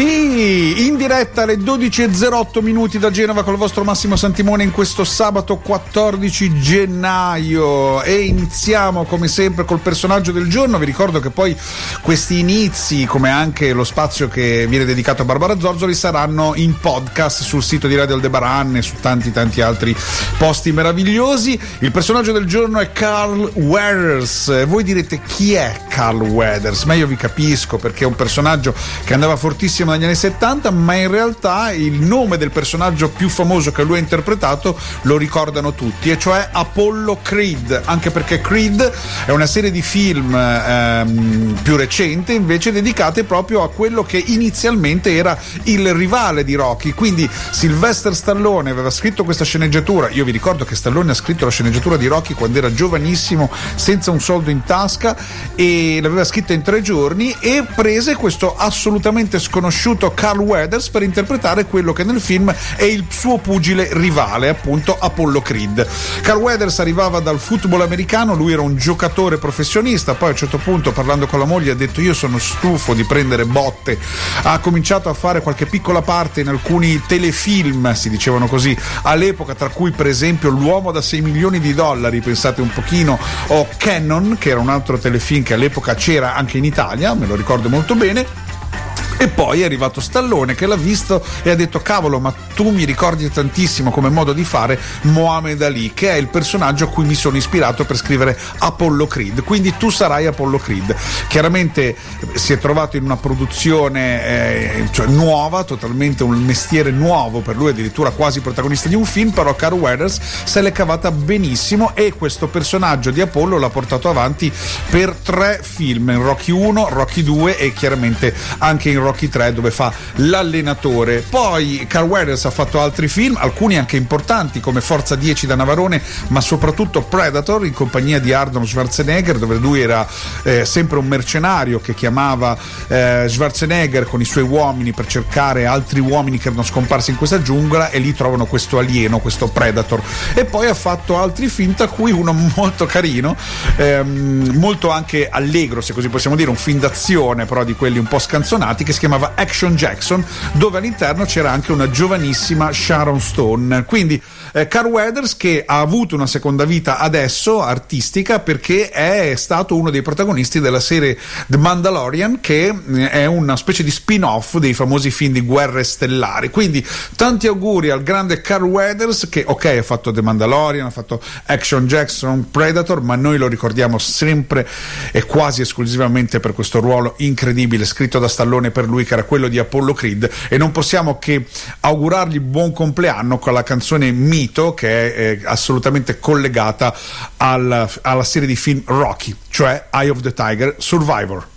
Sì, in diretta alle 12.08 minuti da Genova con il vostro Massimo Santimone in questo sabato 14 gennaio e iniziamo come sempre col personaggio del giorno. Vi ricordo che poi questi inizi, come anche lo spazio che viene dedicato a Barbara Zorzoli, saranno in podcast sul sito di Radio Aldebaran e su tanti tanti altri posti meravigliosi. Il personaggio del giorno è Carl Weathers. Voi direte chi è Carl Weathers? Ma io vi capisco perché è un personaggio che andava fortissimo negli anni 70, ma in realtà il nome del personaggio più famoso che lui ha interpretato lo ricordano tutti, e cioè Apollo Creed, anche perché Creed è una serie di film ehm, più recente invece dedicate proprio a quello che inizialmente era il rivale di Rocky, quindi Sylvester Stallone aveva scritto questa sceneggiatura, io vi ricordo che Stallone ha scritto la sceneggiatura di Rocky quando era giovanissimo, senza un soldo in tasca e l'aveva scritta in tre giorni e prese questo assolutamente sconosciuto Carl Weathers per interpretare quello che nel film è il suo pugile rivale, appunto Apollo Creed. Carl Weathers arrivava dal football americano, lui era un giocatore professionista, poi a un certo punto parlando con la moglie ha detto io sono stufo di prendere botte, ha cominciato a fare qualche piccola parte in alcuni telefilm, si dicevano così, all'epoca tra cui per esempio L'uomo da 6 milioni di dollari, pensate un pochino, o Cannon, che era un altro telefilm che all'epoca c'era anche in Italia, me lo ricordo molto bene. E poi è arrivato Stallone che l'ha visto e ha detto cavolo ma tu mi ricordi tantissimo come modo di fare Mohamed Ali che è il personaggio a cui mi sono ispirato per scrivere Apollo Creed. Quindi tu sarai Apollo Creed. Chiaramente si è trovato in una produzione eh, cioè nuova totalmente un mestiere nuovo per lui addirittura quasi protagonista di un film però Carl Weathers se l'è cavata benissimo e questo personaggio di Apollo l'ha portato avanti per tre film Rocky 1, Rocky 2 e chiaramente anche in Rocky Rocky 3 dove fa l'allenatore. Poi Carl Weathers ha fatto altri film, alcuni anche importanti come Forza 10 da Navarone, ma soprattutto Predator in compagnia di Arnold Schwarzenegger dove lui era eh, sempre un mercenario che chiamava eh, Schwarzenegger con i suoi uomini per cercare altri uomini che erano scomparsi in questa giungla e lì trovano questo alieno, questo Predator. E poi ha fatto altri film, tra cui uno molto carino, ehm, molto anche allegro se così possiamo dire, un film d'azione però di quelli un po' scanzonati che si chiamava Action Jackson, dove all'interno c'era anche una giovanissima Sharon Stone. Quindi eh, Carl Weathers che ha avuto una seconda vita adesso artistica perché è stato uno dei protagonisti della serie The Mandalorian che eh, è una specie di spin-off dei famosi film di guerre stellari. Quindi tanti auguri al grande Carl Weathers che ok ha fatto The Mandalorian, ha fatto Action Jackson, Predator, ma noi lo ricordiamo sempre e quasi esclusivamente per questo ruolo incredibile scritto da Stallone per lui che era quello di Apollo Creed e non possiamo che augurargli buon compleanno con la canzone Mito che è eh, assolutamente collegata al, alla serie di film Rocky, cioè Eye of the Tiger Survivor.